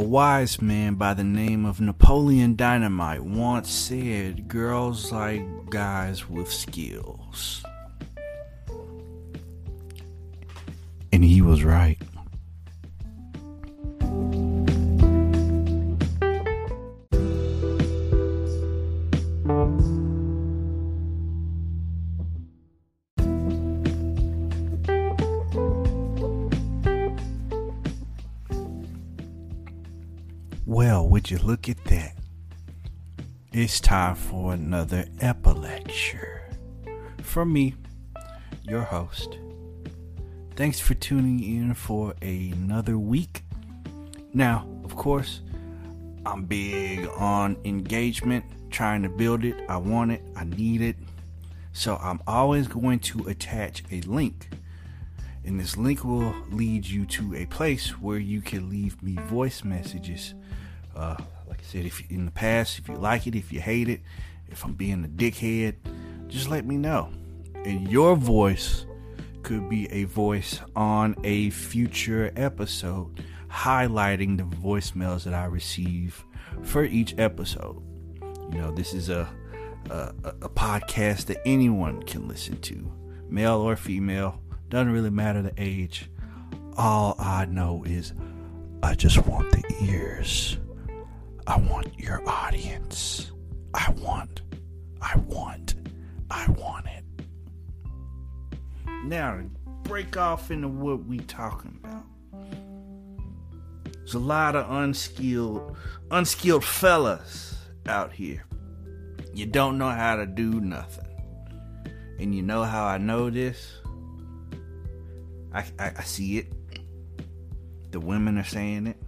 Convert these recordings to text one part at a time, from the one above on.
A wise man by the name of Napoleon Dynamite once said girls like guys with skills. And he was right. Would you look at that? It's time for another epilecture. From me, your host. Thanks for tuning in for another week. Now, of course, I'm big on engagement, trying to build it. I want it, I need it. So I'm always going to attach a link. And this link will lead you to a place where you can leave me voice messages. Uh, like I said, if in the past, if you like it, if you hate it, if I'm being a dickhead, just let me know. And your voice could be a voice on a future episode, highlighting the voicemails that I receive for each episode. You know, this is a a, a podcast that anyone can listen to, male or female. Doesn't really matter the age. All I know is I just want the ears. I want your audience. I want, I want, I want it. Now, break off into what we talking about. There's a lot of unskilled, unskilled fellas out here. You don't know how to do nothing. And you know how I know this? I, I, I see it. The women are saying it.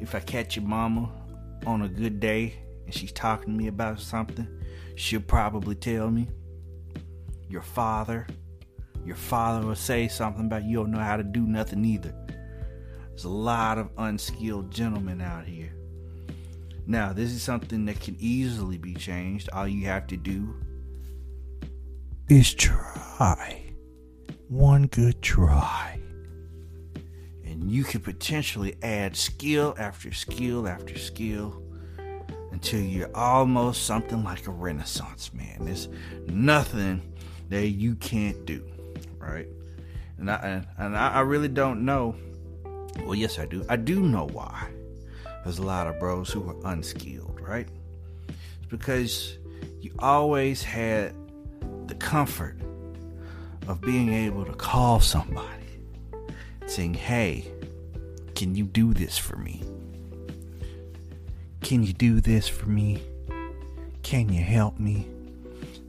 If I catch your mama on a good day and she's talking to me about something, she'll probably tell me. Your father, your father will say something about you don't know how to do nothing either. There's a lot of unskilled gentlemen out here. Now, this is something that can easily be changed. All you have to do is try. One good try. And you can potentially add skill after skill after skill until you're almost something like a renaissance man. There's nothing that you can't do, right? And I and I really don't know. Well, yes, I do. I do know why there's a lot of bros who are unskilled, right? It's because you always had the comfort of being able to call somebody saying, Hey, can you do this for me? Can you do this for me? Can you help me?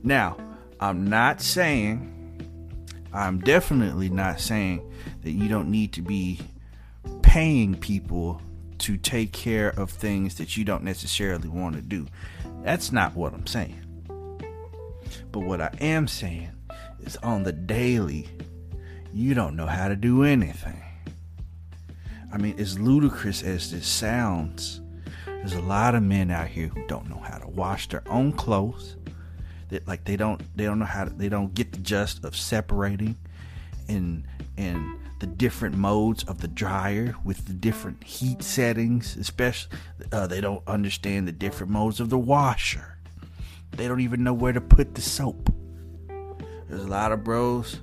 Now, I'm not saying, I'm definitely not saying that you don't need to be paying people to take care of things that you don't necessarily want to do. That's not what I'm saying. But what I am saying is on the daily, you don't know how to do anything. I mean, as ludicrous as this sounds, there's a lot of men out here who don't know how to wash their own clothes. That like they don't they don't know how to they don't get the gist of separating and and the different modes of the dryer with the different heat settings, especially uh, they don't understand the different modes of the washer. They don't even know where to put the soap. There's a lot of bros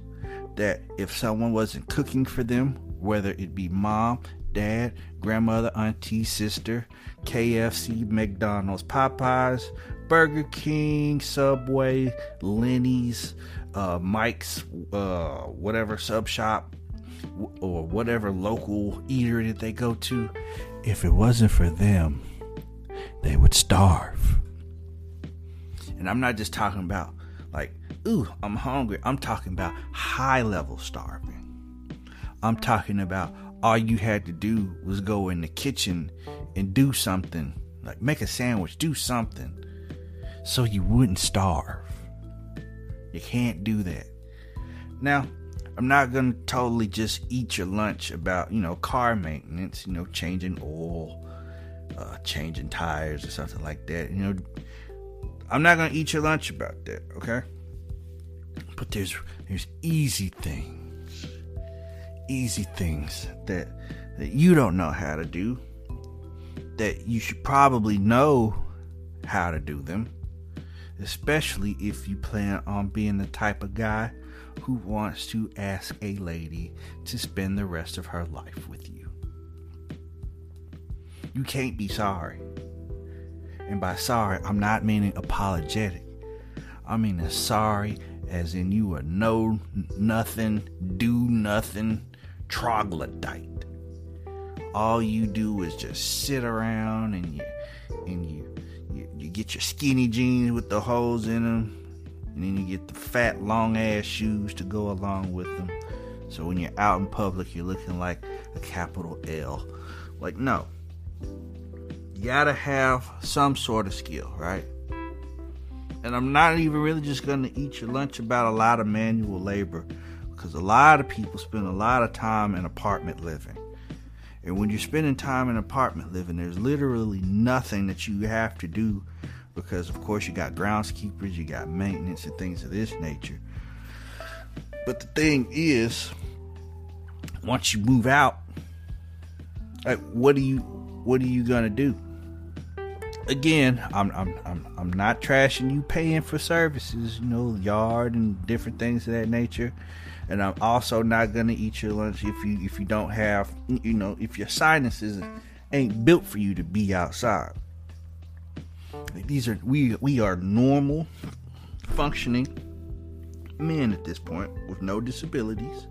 that if someone wasn't cooking for them, whether it be mom, dad, grandmother, auntie, sister, KFC, McDonald's, Popeyes, Burger King, Subway, Lenny's, uh, Mike's, uh, whatever sub shop, or whatever local eater that they go to, if it wasn't for them, they would starve. And I'm not just talking about like, ooh, I'm hungry. I'm talking about high level starving. I'm talking about all you had to do was go in the kitchen and do something, like make a sandwich, do something, so you wouldn't starve. You can't do that. Now, I'm not gonna totally just eat your lunch about you know car maintenance, you know changing oil, uh, changing tires or something like that. You know, I'm not gonna eat your lunch about that, okay? But there's there's easy things, easy things that that you don't know how to do, that you should probably know how to do them, especially if you plan on being the type of guy who wants to ask a lady to spend the rest of her life with you. You can't be sorry. And by sorry, I'm not meaning apologetic. I mean as sorry as in you are no nothing, do nothing troglodyte. All you do is just sit around and you and you you, you get your skinny jeans with the holes in them and then you get the fat long ass shoes to go along with them so when you're out in public you're looking like a capital L. Like no you gotta have some sort of skill right and I'm not even really just gonna eat your lunch about a lot of manual labor because a lot of people spend a lot of time in apartment living and when you're spending time in apartment living, there's literally nothing that you have to do because, of course, you got groundskeepers, you got maintenance, and things of this nature. But the thing is, once you move out, like, what are you, what are you gonna do? Again, I'm, I'm, I'm, I'm not trashing you paying for services, you know, yard and different things of that nature and I'm also not gonna eat your lunch if you if you don't have you know if your sinuses ain't built for you to be outside. These are we we are normal functioning men at this point with no disabilities,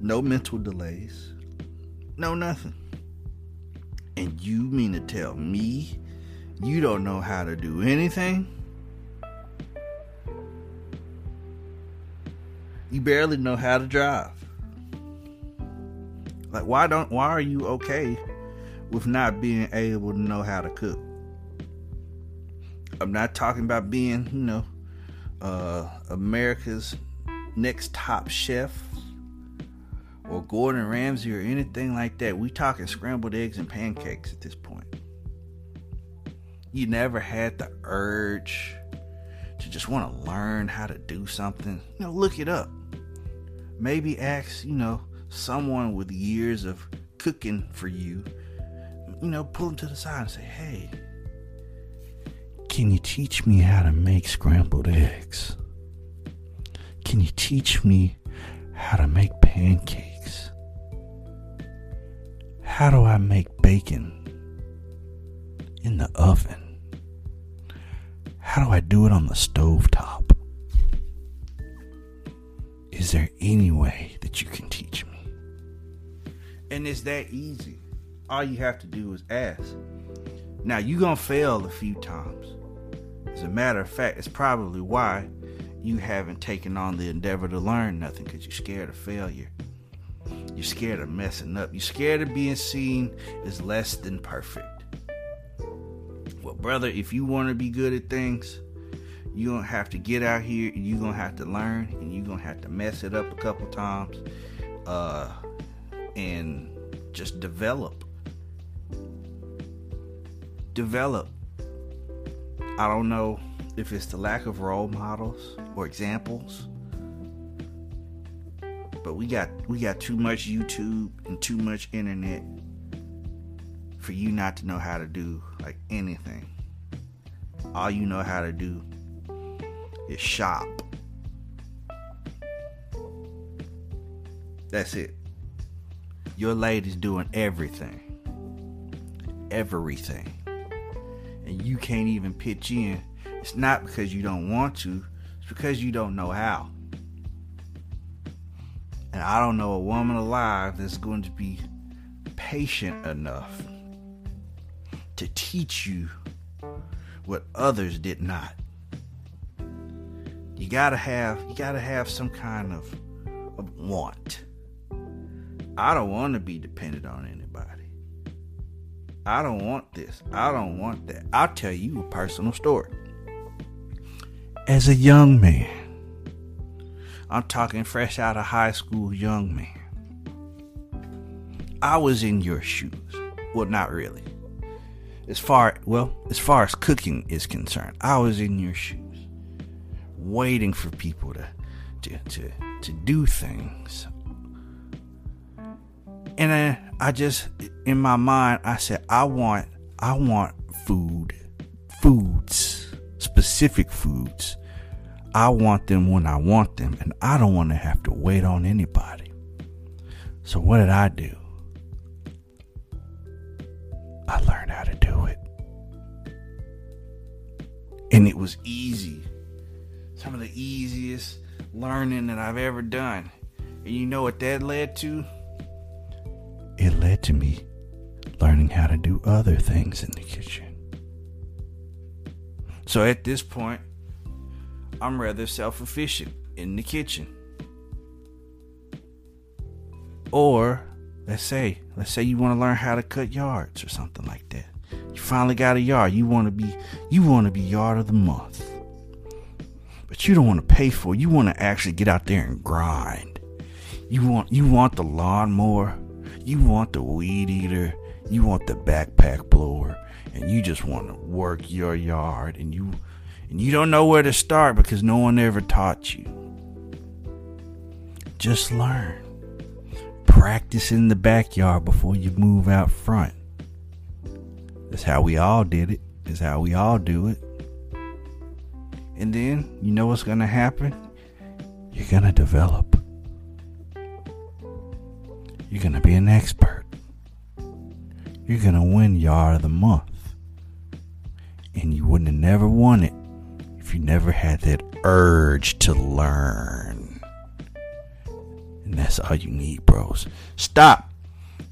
no mental delays, no nothing. And you mean to tell me you don't know how to do anything? you barely know how to drive. Like why don't why are you okay with not being able to know how to cook? I'm not talking about being, you know, uh, America's next top chef or Gordon Ramsay or anything like that. We talking scrambled eggs and pancakes at this point. You never had the urge to just want to learn how to do something. You know, look it up maybe ask, you know, someone with years of cooking for you, you know, pull them to the side and say, hey, can you teach me how to make scrambled eggs? Can you teach me how to make pancakes? How do I make bacon in the oven? How do I do it on the stove top? Is there any way that you can teach me? And it's that easy. All you have to do is ask. Now, you're going to fail a few times. As a matter of fact, it's probably why you haven't taken on the endeavor to learn nothing because you're scared of failure. You're scared of messing up. You're scared of being seen as less than perfect. Well, brother, if you want to be good at things, you're gonna have to get out here and you're gonna have to learn and you're gonna have to mess it up a couple times uh, and just develop develop i don't know if it's the lack of role models or examples but we got we got too much youtube and too much internet for you not to know how to do like anything all you know how to do is shop. That's it. Your lady's doing everything. Everything. And you can't even pitch in. It's not because you don't want to, it's because you don't know how. And I don't know a woman alive that's going to be patient enough to teach you what others did not you gotta have you gotta have some kind of, of want. I don't want to be dependent on anybody. I don't want this. I don't want that. I'll tell you a personal story. As a young man, I'm talking fresh out of high school, young man. I was in your shoes. Well, not really. As far well, as far as cooking is concerned, I was in your shoes waiting for people to to to, to do things. And then I just in my mind I said I want I want food. Foods. Specific foods. I want them when I want them and I don't want to have to wait on anybody. So what did I do? I learned how to do it. And it was easy. Some of the easiest learning that I've ever done. And you know what that led to? It led to me learning how to do other things in the kitchen. So at this point, I'm rather self efficient in the kitchen. Or let's say, let's say you want to learn how to cut yards or something like that. You finally got a yard. You want to be you want to be yard of the month. But you don't want to pay for it. You want to actually get out there and grind. You want you want the lawnmower. You want the weed eater. You want the backpack blower. And you just want to work your yard and you and you don't know where to start because no one ever taught you. Just learn. Practice in the backyard before you move out front. That's how we all did it. That's how we all do it. And then, you know what's going to happen? You're going to develop. You're going to be an expert. You're going to win Yard of the Month. And you wouldn't have never won it you never had that urge to learn. And that's all you need, bros. Stop.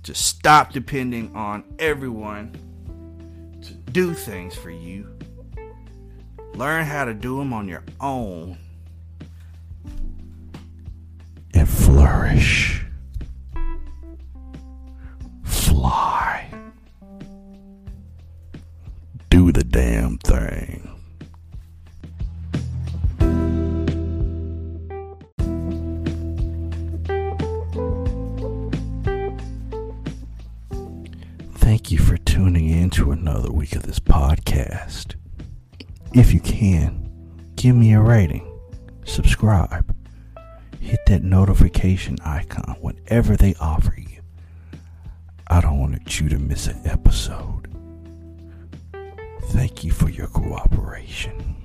Just stop depending on everyone to do things for you. Learn how to do them on your own. And flourish. Fly. Do the damn thing. Tuning in to another week of this podcast. If you can, give me a rating, subscribe, hit that notification icon whenever they offer you. I don't want you to miss an episode. Thank you for your cooperation.